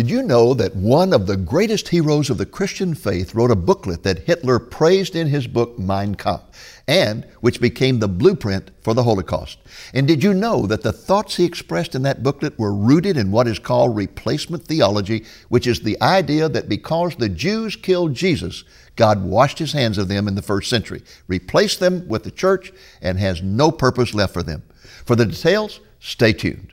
Did you know that one of the greatest heroes of the Christian faith wrote a booklet that Hitler praised in his book Mein Kampf, and which became the blueprint for the Holocaust? And did you know that the thoughts he expressed in that booklet were rooted in what is called replacement theology, which is the idea that because the Jews killed Jesus, God washed his hands of them in the first century, replaced them with the church, and has no purpose left for them? For the details, stay tuned.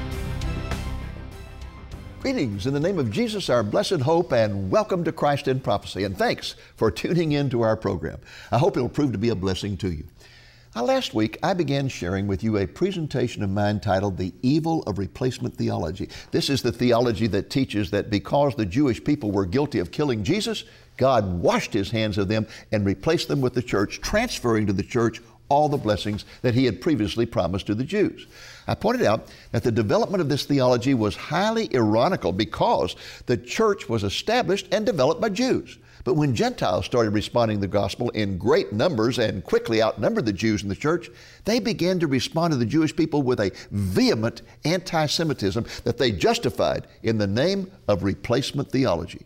Greetings in the name of Jesus, our blessed hope, and welcome to Christ in Prophecy. And thanks for tuning in to our program. I hope it'll prove to be a blessing to you. Now, last week, I began sharing with you a presentation of mine titled The Evil of Replacement Theology. This is the theology that teaches that because the Jewish people were guilty of killing Jesus, God washed his hands of them and replaced them with the church, transferring to the church all the blessings that he had previously promised to the Jews. I pointed out that the development of this theology was highly ironical because the church was established and developed by Jews. But when Gentiles started responding to the gospel in great numbers and quickly outnumbered the Jews in the church, they began to respond to the Jewish people with a vehement anti Semitism that they justified in the name of replacement theology.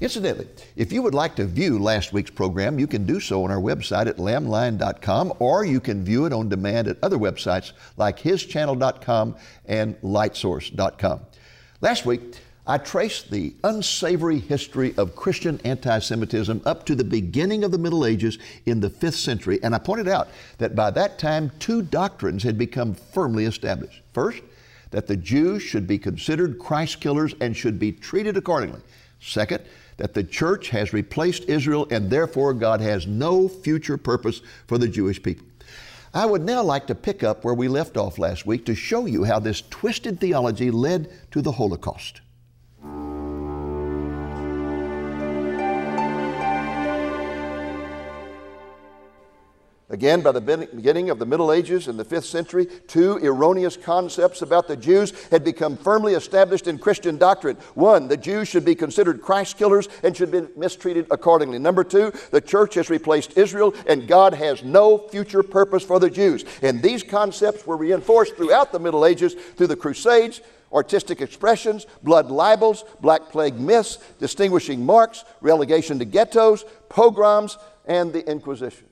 Incidentally, if you would like to view last week's program, you can do so on our website at lamblion.com or you can view it on demand at other websites like hischannel.com and lightsource.com. Last week, I traced the unsavory history of Christian anti Semitism up to the beginning of the Middle Ages in the 5th century, and I pointed out that by that time, two doctrines had become firmly established. First, that the Jews should be considered Christ killers and should be treated accordingly. Second, that the church has replaced Israel and therefore God has no future purpose for the Jewish people. I would now like to pick up where we left off last week to show you how this twisted theology led to the Holocaust. Again, by the beginning of the Middle Ages in the 5th century, two erroneous concepts about the Jews had become firmly established in Christian doctrine. One, the Jews should be considered Christ killers and should be mistreated accordingly. Number two, the church has replaced Israel and God has no future purpose for the Jews. And these concepts were reinforced throughout the Middle Ages through the Crusades, artistic expressions, blood libels, Black Plague myths, distinguishing marks, relegation to ghettos, pogroms, and the Inquisition.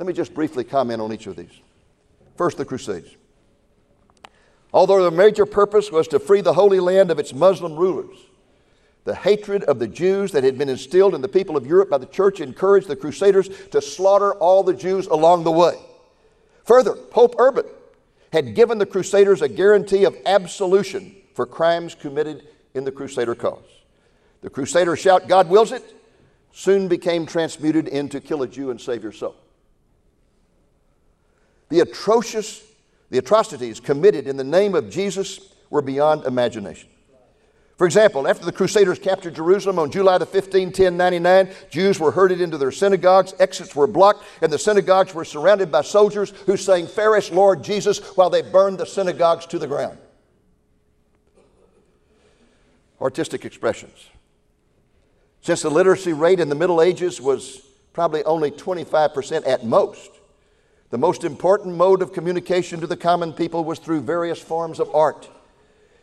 Let me just briefly comment on each of these. First, the Crusades. Although their major purpose was to free the Holy Land of its Muslim rulers, the hatred of the Jews that had been instilled in the people of Europe by the church encouraged the Crusaders to slaughter all the Jews along the way. Further, Pope Urban had given the Crusaders a guarantee of absolution for crimes committed in the Crusader cause. The Crusader shout, God wills it, soon became transmuted into kill a Jew and save your soul. The atrocious, the atrocities committed in the name of Jesus were beyond imagination. For example, after the Crusaders captured Jerusalem on July the 15, 1099, Jews were herded into their synagogues, exits were blocked, and the synagogues were surrounded by soldiers who sang, Fairest Lord Jesus, while they burned the synagogues to the ground. Artistic expressions. Since the literacy rate in the Middle Ages was probably only 25% at most, the most important mode of communication to the common people was through various forms of art.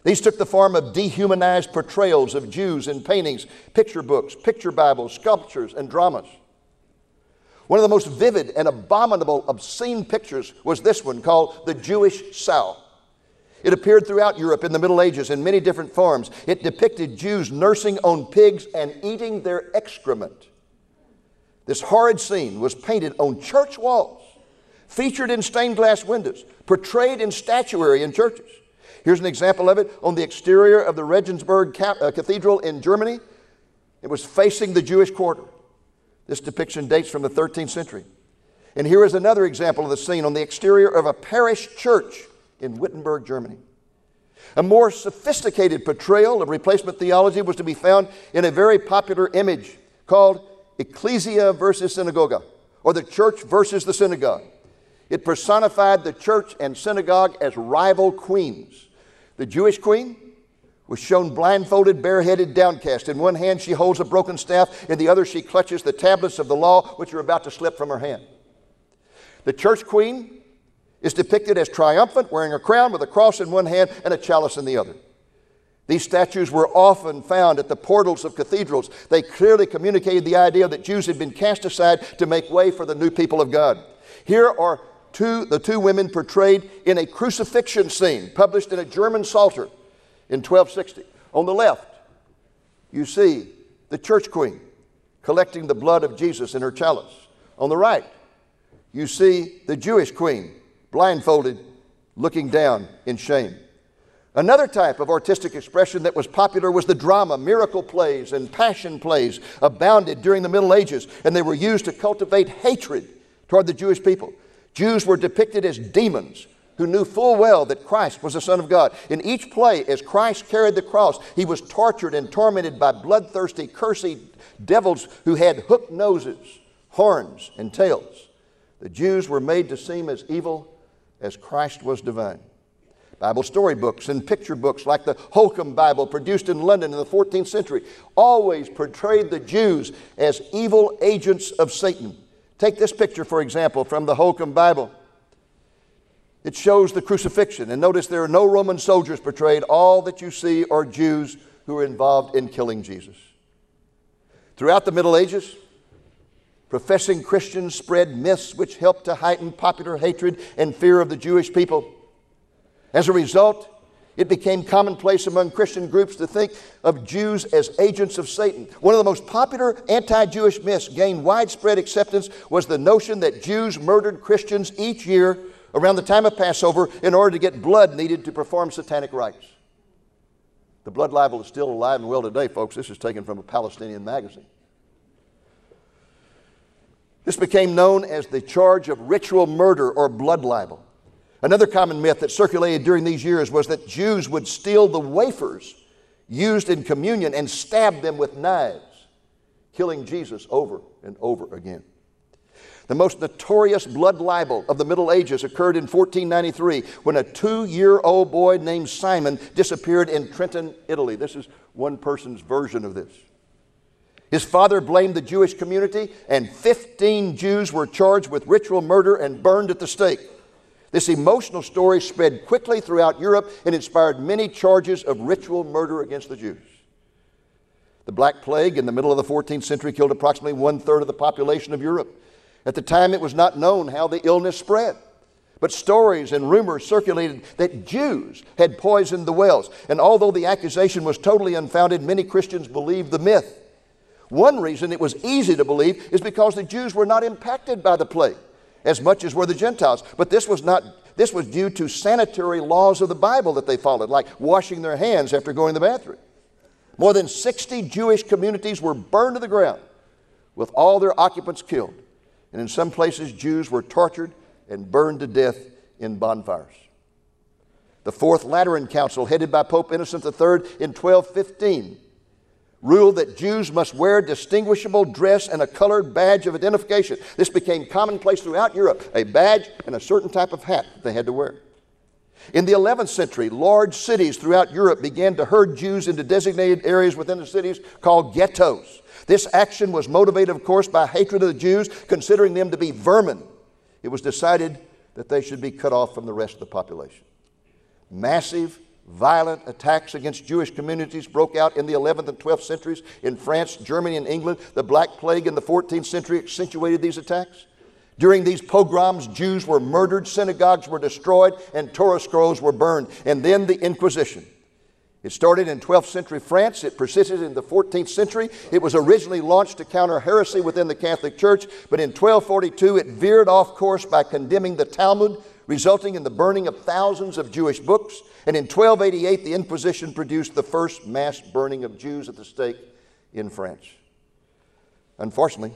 These took the form of dehumanized portrayals of Jews in paintings, picture books, picture Bibles, sculptures, and dramas. One of the most vivid and abominable, obscene pictures was this one called the Jewish Sow. It appeared throughout Europe in the Middle Ages in many different forms. It depicted Jews nursing on pigs and eating their excrement. This horrid scene was painted on church walls featured in stained glass windows, portrayed in statuary in churches. Here's an example of it on the exterior of the Regensburg uh, Cathedral in Germany. It was facing the Jewish quarter. This depiction dates from the 13th century. And here is another example of the scene on the exterior of a parish church in Wittenberg, Germany. A more sophisticated portrayal of replacement theology was to be found in a very popular image called Ecclesia versus Synagoga, or the church versus the synagogue. It personified the church and synagogue as rival queens. The Jewish queen was shown blindfolded, bareheaded, downcast. In one hand, she holds a broken staff, in the other, she clutches the tablets of the law, which are about to slip from her hand. The church queen is depicted as triumphant, wearing a crown with a cross in one hand and a chalice in the other. These statues were often found at the portals of cathedrals. They clearly communicated the idea that Jews had been cast aside to make way for the new people of God. Here are two, the two women portrayed in a crucifixion scene published in a German Psalter in 1260. On the left, you see the church queen collecting the blood of Jesus in her chalice. On the right, you see the Jewish queen blindfolded, looking down in shame. Another type of artistic expression that was popular was the drama. Miracle plays and passion plays abounded during the Middle Ages, and they were used to cultivate hatred toward the Jewish people. Jews were depicted as demons who knew full well that Christ was the Son of God. In each play, as Christ carried the cross, he was tortured and tormented by bloodthirsty, cursy devils who had hooked noses, horns, and tails. The Jews were made to seem as evil as Christ was divine. Bible storybooks and picture books like the Holkham Bible, produced in London in the 14th century, always portrayed the Jews as evil agents of Satan. Take this picture, for example, from the Holkham Bible. It shows the crucifixion, and notice there are no Roman soldiers portrayed. All that you see are Jews who are involved in killing Jesus. Throughout the Middle Ages, professing Christians spread myths which helped to heighten popular hatred and fear of the Jewish people. As a result, it became commonplace among Christian groups to think of Jews as agents of Satan. One of the most popular anti Jewish myths gained widespread acceptance was the notion that Jews murdered Christians each year around the time of Passover in order to get blood needed to perform satanic rites. The blood libel is still alive and well today, folks. This is taken from a Palestinian magazine. This became known as the charge of ritual murder or blood libel. Another common myth that circulated during these years was that Jews would steal the wafers used in communion and stab them with knives, killing Jesus over and over again. The most notorious blood libel of the Middle Ages occurred in 1493 when a two year old boy named Simon disappeared in Trenton, Italy. This is one person's version of this. His father blamed the Jewish community, and 15 Jews were charged with ritual murder and burned at the stake. This emotional story spread quickly throughout Europe and inspired many charges of ritual murder against the Jews. The Black Plague in the middle of the 14th century killed approximately one third of the population of Europe. At the time, it was not known how the illness spread. But stories and rumors circulated that Jews had poisoned the wells. And although the accusation was totally unfounded, many Christians believed the myth. One reason it was easy to believe is because the Jews were not impacted by the plague as much as were the Gentiles. But this was not this was due to sanitary laws of the Bible that they followed, like washing their hands after going to the bathroom. More than 60 Jewish communities were burned to the ground, with all their occupants killed. And in some places, Jews were tortured and burned to death in bonfires. The Fourth Lateran Council, headed by Pope Innocent III in 1215, ruled that Jews must wear distinguishable dress and a colored badge of identification. This became commonplace throughout Europe a badge and a certain type of hat they had to wear. In the 11th century, large cities throughout Europe began to herd Jews into designated areas within the cities called ghettos. This action was motivated, of course, by hatred of the Jews, considering them to be vermin. It was decided that they should be cut off from the rest of the population. Massive Violent attacks against Jewish communities broke out in the 11th and 12th centuries in France, Germany, and England. The Black Plague in the 14th century accentuated these attacks. During these pogroms, Jews were murdered, synagogues were destroyed, and Torah scrolls were burned. And then the Inquisition. It started in 12th century France. It persisted in the 14th century. It was originally launched to counter heresy within the Catholic Church, but in 1242 it veered off course by condemning the Talmud, resulting in the burning of thousands of Jewish books. And in 1288, the Inquisition produced the first mass burning of Jews at the stake in France. Unfortunately,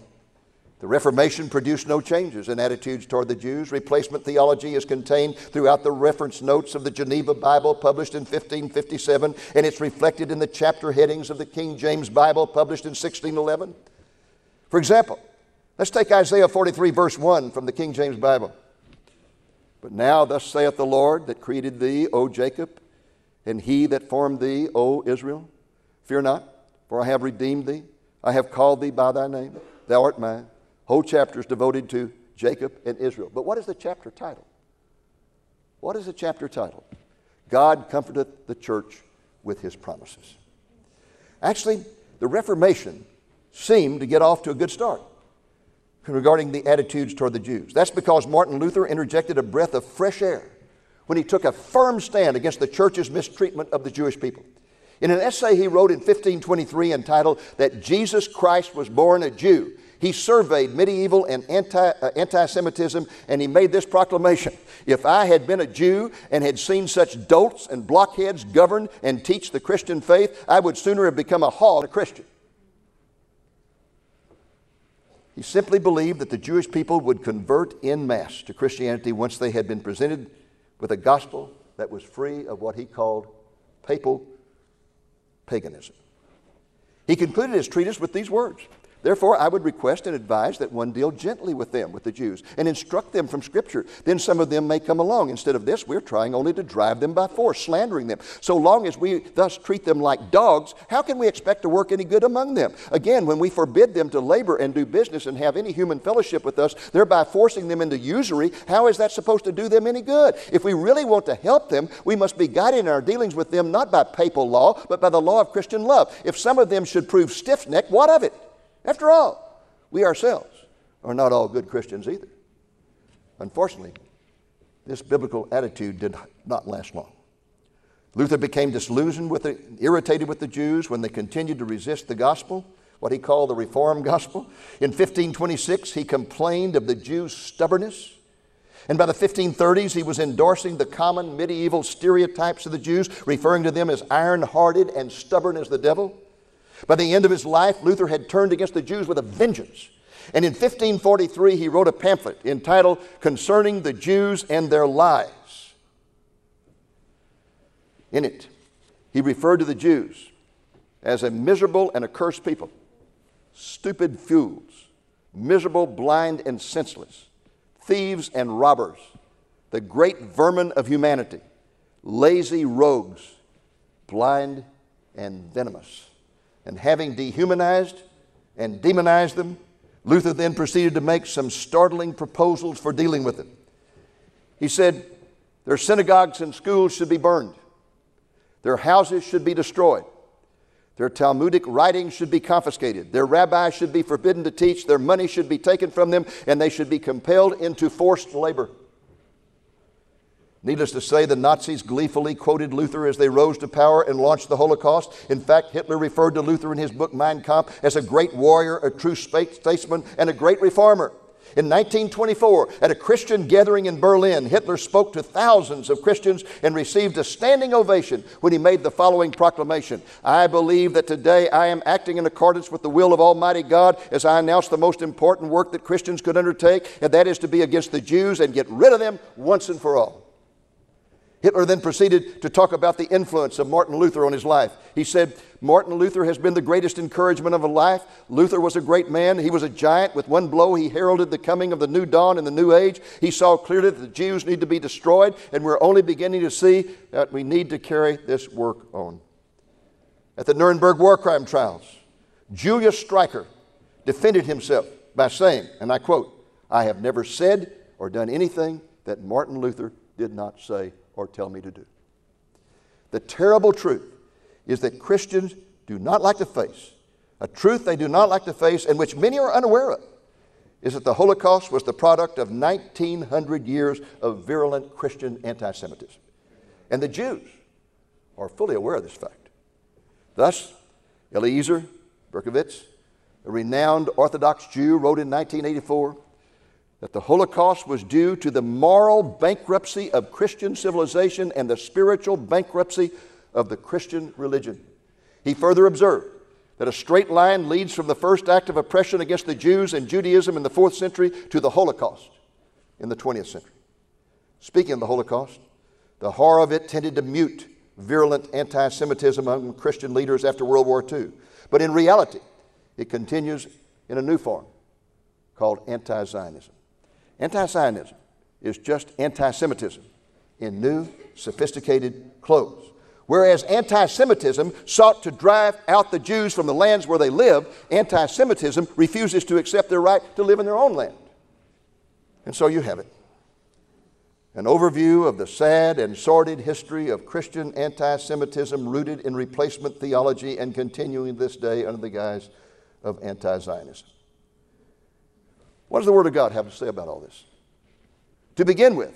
The Reformation produced no changes in attitudes toward the Jews. Replacement theology is contained throughout the reference notes of the Geneva Bible published in 1557, and it's reflected in the chapter headings of the King James Bible published in 1611. For example, let's take Isaiah 43, verse 1 from the King James Bible. But now, thus saith the Lord that created thee, O Jacob, and he that formed thee, O Israel, fear not, for I have redeemed thee. I have called thee by thy name. Thou art mine. Whole chapter is devoted to Jacob and Israel. But what is the chapter title? What is the chapter title? God comforteth the church with his promises. Actually, the Reformation seemed to get off to a good start regarding the attitudes toward the Jews. That's because Martin Luther interjected a breath of fresh air when he took a firm stand against the church's mistreatment of the Jewish people. In an essay he wrote in 1523 entitled That Jesus Christ Was Born a Jew, he surveyed medieval and anti, uh, Semitism and he made this proclamation If I had been a Jew and had seen such dolts and blockheads govern and teach the Christian faith, I would sooner have become a hog a Christian. He simply believed that the Jewish people would convert in mass to Christianity once they had been presented with a gospel that was free of what he called papal paganism. He concluded his treatise with these words Therefore, I would request and advise that one deal gently with them, with the Jews, and instruct them from Scripture. Then some of them may come along. Instead of this, we're trying only to drive them by force, slandering them. So long as we thus treat them like dogs, how can we expect to work any good among them? Again, when we forbid them to labor and do business and have any human fellowship with us, thereby forcing them into usury, how is that supposed to do them any good? If we really want to help them, we must be guided in our dealings with them not by papal law, but by the law of Christian love. If some of them should prove stiff necked, what of it? After all, we ourselves are not all good Christians either. Unfortunately, this biblical attitude did not last long. Luther became disillusioned with the, irritated with the Jews when they continued to resist the gospel, what he called the Reformed gospel. In 1526, he complained of the Jews' stubbornness. And by the 1530s, he was endorsing the common medieval stereotypes of the Jews, referring to them as iron hearted and stubborn as the devil. By the end of his life, Luther had turned against the Jews with a vengeance. And in 1543, he wrote a pamphlet entitled Concerning the Jews and Their Lies. In it, he referred to the Jews as a miserable and accursed people, stupid fools, miserable, blind, and senseless, thieves and robbers, the great vermin of humanity, lazy rogues, blind and venomous. And having dehumanized and demonized them, Luther then proceeded to make some startling proposals for dealing with them. He said, Their synagogues and schools should be burned, their houses should be destroyed, their Talmudic writings should be confiscated, their rabbis should be forbidden to teach, their money should be taken from them, and they should be compelled into forced labor. Needless to say, the Nazis gleefully quoted Luther as they rose to power and launched the Holocaust. In fact, Hitler referred to Luther in his book Mein Kampf as a great warrior, a true statesman, and a great reformer. In 1924, at a Christian gathering in Berlin, Hitler spoke to thousands of Christians and received a standing ovation when he made the following proclamation I believe that today I am acting in accordance with the will of Almighty God as I announce the most important work that Christians could undertake, and that is to be against the Jews and get rid of them once and for all. Hitler then proceeded to talk about the influence of Martin Luther on his life. He said, Martin Luther has been the greatest encouragement of a life. Luther was a great man. He was a giant. With one blow, he heralded the coming of the new dawn and the new age. He saw clearly that the Jews need to be destroyed, and we're only beginning to see that we need to carry this work on. At the Nuremberg war crime trials, Julius Streicher defended himself by saying, and I quote, I have never said or done anything that Martin Luther did not say or tell me to do. The terrible truth is that Christians do not like to face, a truth they do not like to face, and which many are unaware of, is that the Holocaust was the product of 1900 years of virulent Christian anti Semitism. And the Jews are fully aware of this fact. Thus, Eliezer Berkovits, a renowned Orthodox Jew, wrote in 1984 that the Holocaust was due to the moral bankruptcy of Christian civilization and the spiritual bankruptcy of the Christian religion. He further observed that a straight line leads from the first act of oppression against the Jews and Judaism in the fourth century to the Holocaust in the 20th century. Speaking of the Holocaust, the horror of it tended to mute virulent anti Semitism among Christian leaders after World War II. But in reality, it continues in a new form called anti Zionism. Anti Zionism is just anti Semitism in new, sophisticated clothes. Whereas anti Semitism sought to drive out the Jews from the lands where they live, anti Semitism refuses to accept their right to live in their own land. And so you have it an overview of the sad and sordid history of Christian anti Semitism rooted in replacement theology and continuing this day under the guise of anti Zionism. What does the Word of God have to say about all this? To begin with,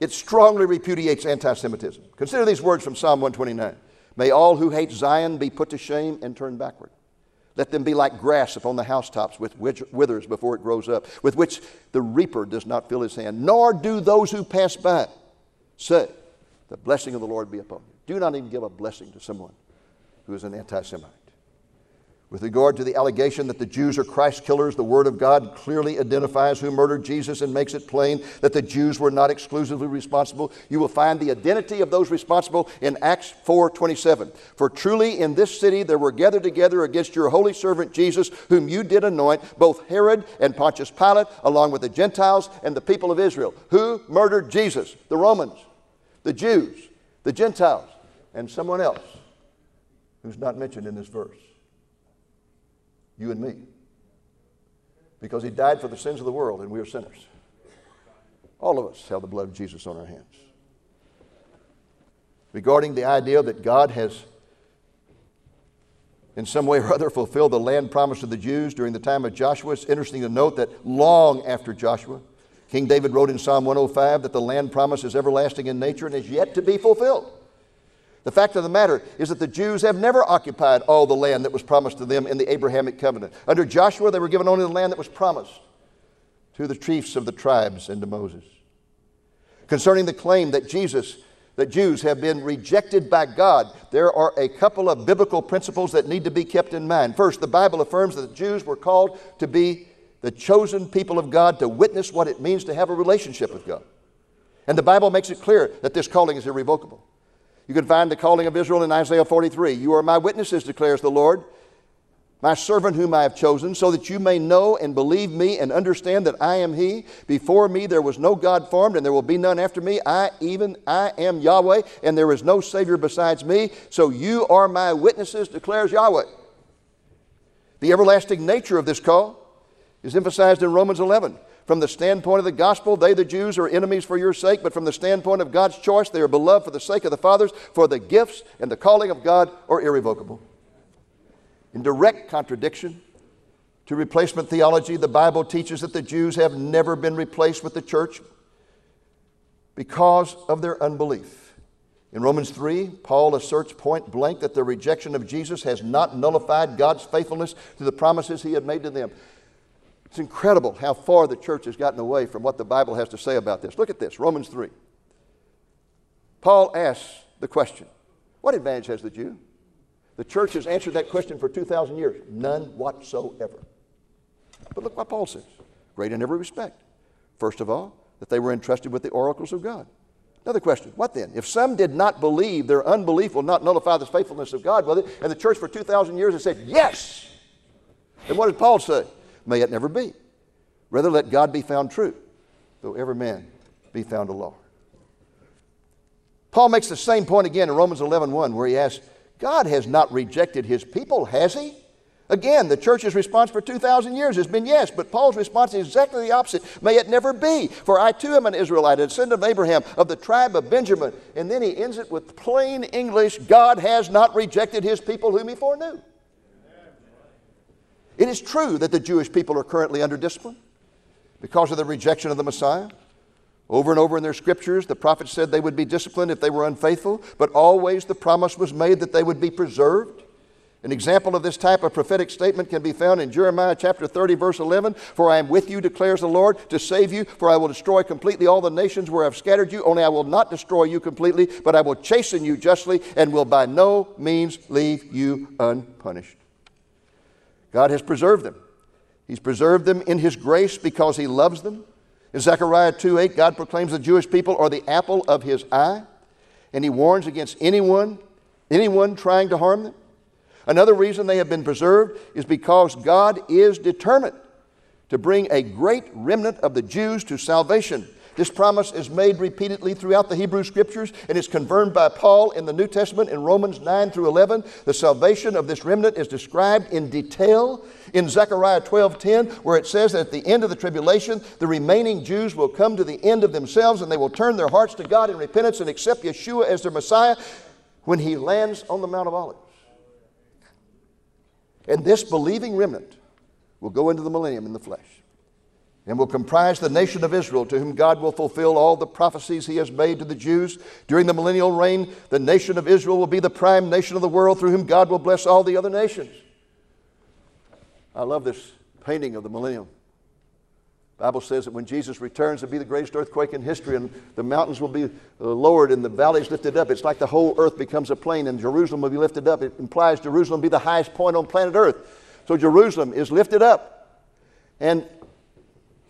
it strongly repudiates anti Semitism. Consider these words from Psalm 129 May all who hate Zion be put to shame and turn backward. Let them be like grass upon the housetops, which withers before it grows up, with which the reaper does not fill his hand, nor do those who pass by say, The blessing of the Lord be upon you. Do not even give a blessing to someone who is an anti Semite. With regard to the allegation that the Jews are Christ killers, the Word of God clearly identifies who murdered Jesus and makes it plain that the Jews were not exclusively responsible. You will find the identity of those responsible in Acts 4:27. For truly in this city there were gathered together against your holy servant Jesus, whom you did anoint, both Herod and Pontius Pilate, along with the Gentiles and the people of Israel. Who murdered Jesus? The Romans, the Jews, the Gentiles, and someone else who's not mentioned in this verse you and me. Because he died for the sins of the world, and we are sinners. All of us have the blood of Jesus on our hands. Regarding the idea that God has, in some way or other, fulfilled the land promise to the Jews during the time of Joshua, it's interesting to note that long after Joshua, King David wrote in Psalm 105 that the land promise is everlasting in nature and is yet to be fulfilled. The fact of the matter is that the Jews have never occupied all the land that was promised to them in the Abrahamic covenant. Under Joshua, they were given only the land that was promised to the chiefs of the tribes and to Moses. Concerning the claim that Jesus, that Jews have been rejected by God, there are a couple of biblical principles that need to be kept in mind. First, the Bible affirms that the Jews were called to be the chosen people of God to witness what it means to have a relationship with God. And the Bible makes it clear that this calling is irrevocable. You can find the calling of Israel in Isaiah 43. You are my witnesses, declares the Lord, my servant whom I have chosen, so that you may know and believe me and understand that I am He. Before me there was no God formed, and there will be none after me. I even I am Yahweh, and there is no Savior besides me. So you are my witnesses, declares Yahweh. The everlasting nature of this call is emphasized in Romans 11. From the standpoint of the gospel, they, the Jews, are enemies for your sake, but from the standpoint of God's choice, they are beloved for the sake of the fathers, for the gifts and the calling of God are irrevocable. In direct contradiction to replacement theology, the Bible teaches that the Jews have never been replaced with the church because of their unbelief. In Romans 3, Paul asserts point blank that the rejection of Jesus has not nullified God's faithfulness to the promises he had made to them. It's incredible how far the church has gotten away from what the Bible has to say about this. Look at this Romans 3. Paul asks the question What advantage has the Jew? The church has answered that question for 2,000 years none whatsoever. But look what Paul says great in every respect. First of all, that they were entrusted with the oracles of God. Another question What then? If some did not believe, their unbelief will not nullify the faithfulness of God? And the church for 2,000 years has said, Yes! And what did Paul say? May it never be. Rather, let God be found true, though every man be found a liar. Paul makes the same point again in Romans 11 1, where he asks, God has not rejected his people, has he? Again, the church's response for 2,000 years has been yes, but Paul's response is exactly the opposite. May it never be, for I too am an Israelite, a descendant of Abraham, of the tribe of Benjamin. And then he ends it with plain English God has not rejected his people whom he foreknew. It is true that the Jewish people are currently under discipline because of the rejection of the Messiah. Over and over in their scriptures, the prophets said they would be disciplined if they were unfaithful, but always the promise was made that they would be preserved. An example of this type of prophetic statement can be found in Jeremiah chapter 30, verse 11. For I am with you, declares the Lord, to save you, for I will destroy completely all the nations where I've scattered you. Only I will not destroy you completely, but I will chasten you justly, and will by no means leave you unpunished. God has preserved them. He's preserved them in His grace because He loves them. In Zechariah 2 8, God proclaims the Jewish people are the apple of His eye, and He warns against anyone, anyone trying to harm them. Another reason they have been preserved is because God is determined to bring a great remnant of the Jews to salvation this promise is made repeatedly throughout the Hebrew Scriptures and is confirmed by Paul in the New Testament in Romans 9 through 11. The salvation of this remnant is described in detail in Zechariah 12:10, where it says that at the end of the tribulation, the remaining Jews will come to the end of themselves and they will turn their hearts to God in repentance and accept Yeshua as their Messiah when he lands on the Mount of Olives. And this believing remnant will go into the millennium in the flesh and will comprise the nation of Israel, to whom God will fulfill all the prophecies he has made to the Jews. During the millennial reign, the nation of Israel will be the prime nation of the world, through whom God will bless all the other nations. I love this painting of the millennium. The Bible says that when Jesus returns, it'll be the greatest earthquake in history, and the mountains will be uh, lowered and the valleys lifted up. It's like the whole earth becomes a plain, and Jerusalem will be lifted up. It implies Jerusalem will be the highest point on planet Earth. So Jerusalem is lifted up. And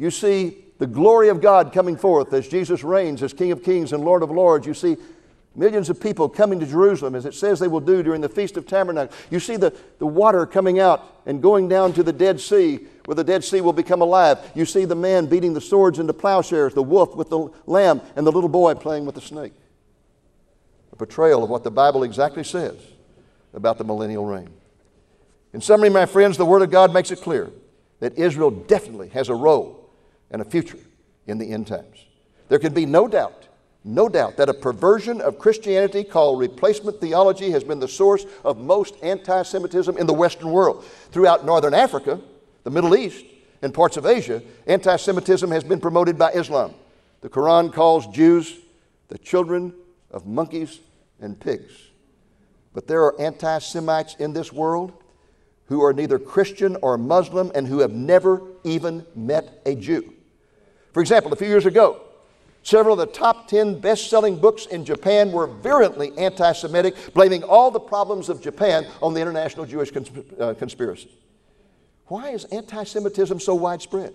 you see the glory of God coming forth as Jesus reigns as King of Kings and Lord of Lords. You see millions of people coming to Jerusalem as it says they will do during the Feast of Tabernacles. You see the, the water coming out and going down to the Dead Sea where the Dead Sea will become alive. You see the man beating the swords into plowshares, the wolf with the lamb, and the little boy playing with the snake. A portrayal of what the Bible exactly says about the millennial reign. In summary, my friends, the Word of God makes it clear that Israel definitely has a role and a future in the end times. There can be no doubt, no doubt, that a perversion of Christianity called replacement theology has been the source of most anti Semitism in the Western world. Throughout Northern Africa, the Middle East, and parts of Asia, anti Semitism has been promoted by Islam. The Quran calls Jews the children of monkeys and pigs. But there are anti Semites in this world who are neither Christian or Muslim and who have never even met a Jew. For example, a few years ago, several of the top 10 best selling books in Japan were virulently anti Semitic, blaming all the problems of Japan on the international Jewish uh, conspiracy. Why is anti Semitism so widespread?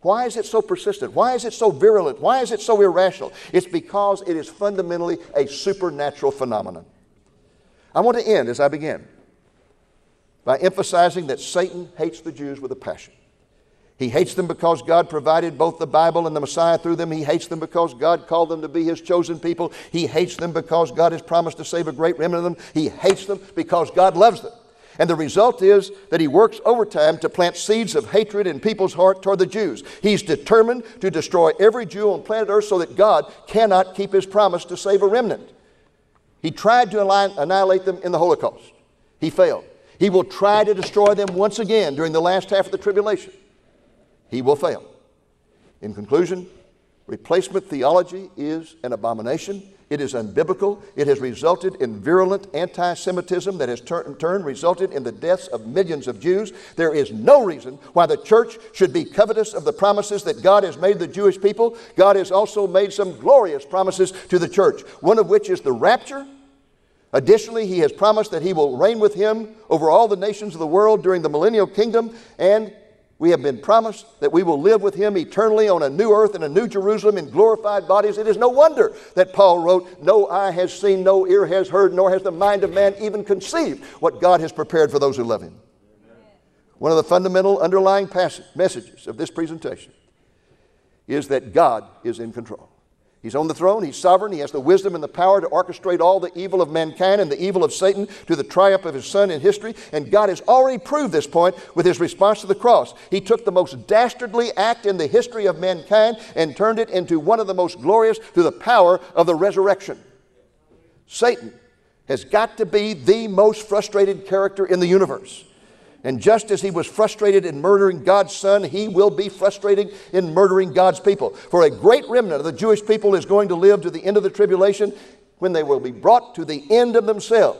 Why is it so persistent? Why is it so virulent? Why is it so irrational? It's because it is fundamentally a supernatural phenomenon. I want to end as I began by emphasizing that Satan hates the Jews with a passion. He hates them because God provided both the Bible and the Messiah through them. He hates them because God called them to be His chosen people. He hates them because God has promised to save a great remnant of them. He hates them because God loves them. And the result is that he works overtime to plant seeds of hatred in people's heart toward the Jews. He's determined to destroy every Jew on planet Earth so that God cannot keep his promise to save a remnant. He tried to annihilate them in the Holocaust. He failed. He will try to destroy them once again during the last half of the tribulation he will fail. In conclusion, replacement theology is an abomination. It is unbiblical. It has resulted in virulent anti Semitism that has in turn resulted in the deaths of millions of Jews. There is no reason why the church should be covetous of the promises that God has made the Jewish people. God has also made some glorious promises to the church, one of which is the rapture. Additionally, he has promised that he will reign with him over all the nations of the world during the millennial kingdom, and we have been promised that we will live with him eternally on a new earth and a new Jerusalem in glorified bodies. It is no wonder that Paul wrote, No eye has seen, no ear has heard, nor has the mind of man even conceived what God has prepared for those who love him. One of the fundamental underlying passage, messages of this presentation is that God is in control. He's on the throne, he's sovereign, he has the wisdom and the power to orchestrate all the evil of mankind and the evil of Satan to the triumph of his son in history. And God has already proved this point with his response to the cross. He took the most dastardly act in the history of mankind and turned it into one of the most glorious through the power of the resurrection. Satan has got to be the most frustrated character in the universe. And just as he was frustrated in murdering God's son, he will be frustrated in murdering God's people. For a great remnant of the Jewish people is going to live to the end of the tribulation when they will be brought to the end of themselves.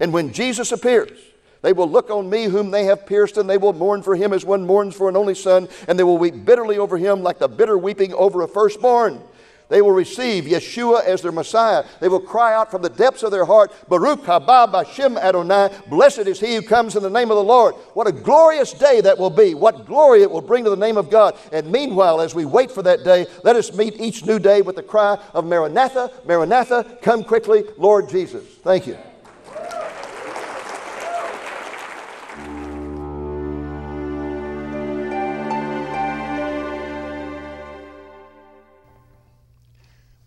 And when Jesus appears, they will look on me whom they have pierced, and they will mourn for him as one mourns for an only son, and they will weep bitterly over him like the bitter weeping over a firstborn. They will receive Yeshua as their Messiah. They will cry out from the depths of their heart, Baruch haba Bashem Adonai. Blessed is he who comes in the name of the Lord. What a glorious day that will be. What glory it will bring to the name of God. And meanwhile, as we wait for that day, let us meet each new day with the cry of Maranatha, Maranatha, come quickly, Lord Jesus. Thank you.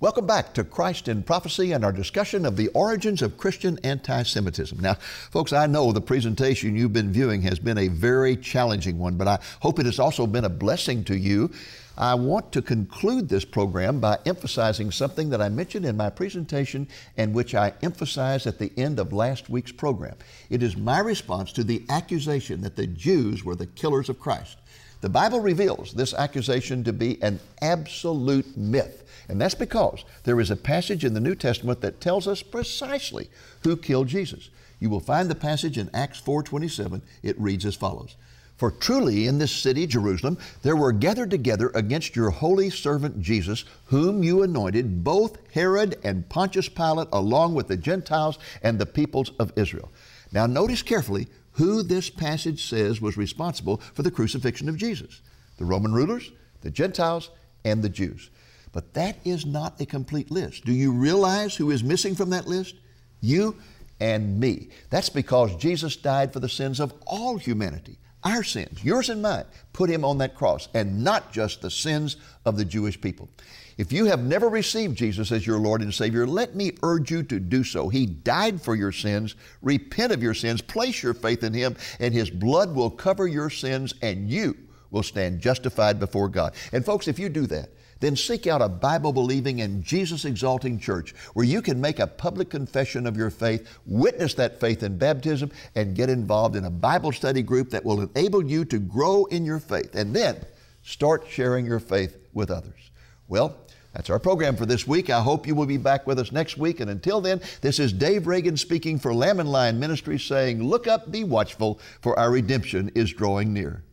Welcome back to Christ in Prophecy and our discussion of the origins of Christian anti Semitism. Now, folks, I know the presentation you've been viewing has been a very challenging one, but I hope it has also been a blessing to you. I want to conclude this program by emphasizing something that I mentioned in my presentation and which I emphasized at the end of last week's program. It is my response to the accusation that the Jews were the killers of Christ. The Bible reveals this accusation to be an absolute myth. And that's because there is a passage in the New Testament that tells us precisely who killed Jesus. You will find the passage in Acts 4:27. It reads as follows: For truly in this city Jerusalem there were gathered together against your holy servant Jesus, whom you anointed, both Herod and Pontius Pilate, along with the Gentiles and the peoples of Israel. Now notice carefully who this passage says was responsible for the crucifixion of Jesus the Roman rulers, the Gentiles, and the Jews. But that is not a complete list. Do you realize who is missing from that list? You and me. That's because Jesus died for the sins of all humanity. Our sins, yours and mine, put him on that cross, and not just the sins of the Jewish people. If you have never received Jesus as your Lord and Savior, let me urge you to do so. He died for your sins. Repent of your sins. Place your faith in Him, and His blood will cover your sins, and you will stand justified before God. And folks, if you do that, then seek out a Bible believing and Jesus exalting church where you can make a public confession of your faith, witness that faith in baptism, and get involved in a Bible study group that will enable you to grow in your faith. And then start sharing your faith with others. Well, that's our program for this week. I hope you will be back with us next week. And until then, this is Dave Reagan speaking for Lamb and Lion Ministries saying, Look up, be watchful, for our redemption is drawing near.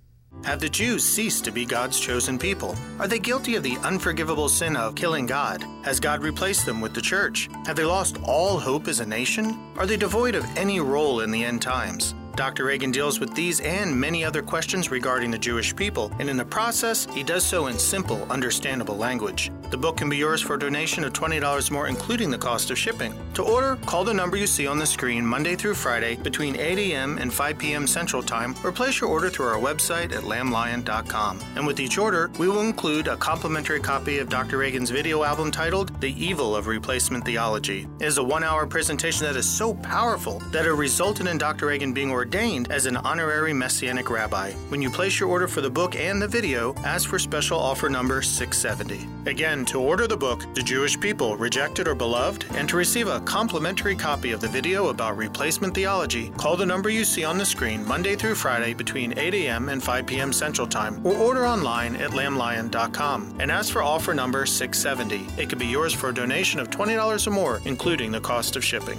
Have the Jews ceased to be God's chosen people? Are they guilty of the unforgivable sin of killing God? Has God replaced them with the church? Have they lost all hope as a nation? Are they devoid of any role in the end times? Dr. Reagan deals with these and many other questions regarding the Jewish people, and in the process, he does so in simple, understandable language. The book can be yours for a donation of $20 more, including the cost of shipping. To order, call the number you see on the screen Monday through Friday between 8 a.m. and 5 p.m. Central Time, or place your order through our website at lamblion.com. And with each order, we will include a complimentary copy of Dr. Reagan's video album titled The Evil of Replacement Theology. It is a one hour presentation that is so powerful that it resulted in Dr. Reagan being ordained as an honorary Messianic rabbi. When you place your order for the book and the video, ask for special offer number 670. Again, to order the book, The Jewish People Rejected or Beloved, and to receive a complimentary copy of the video about replacement theology, call the number you see on the screen Monday through Friday between 8 a.m. and 5 p.m. Central Time, or order online at lamblion.com and ask for offer number 670. It can be yours for a donation of $20 or more, including the cost of shipping.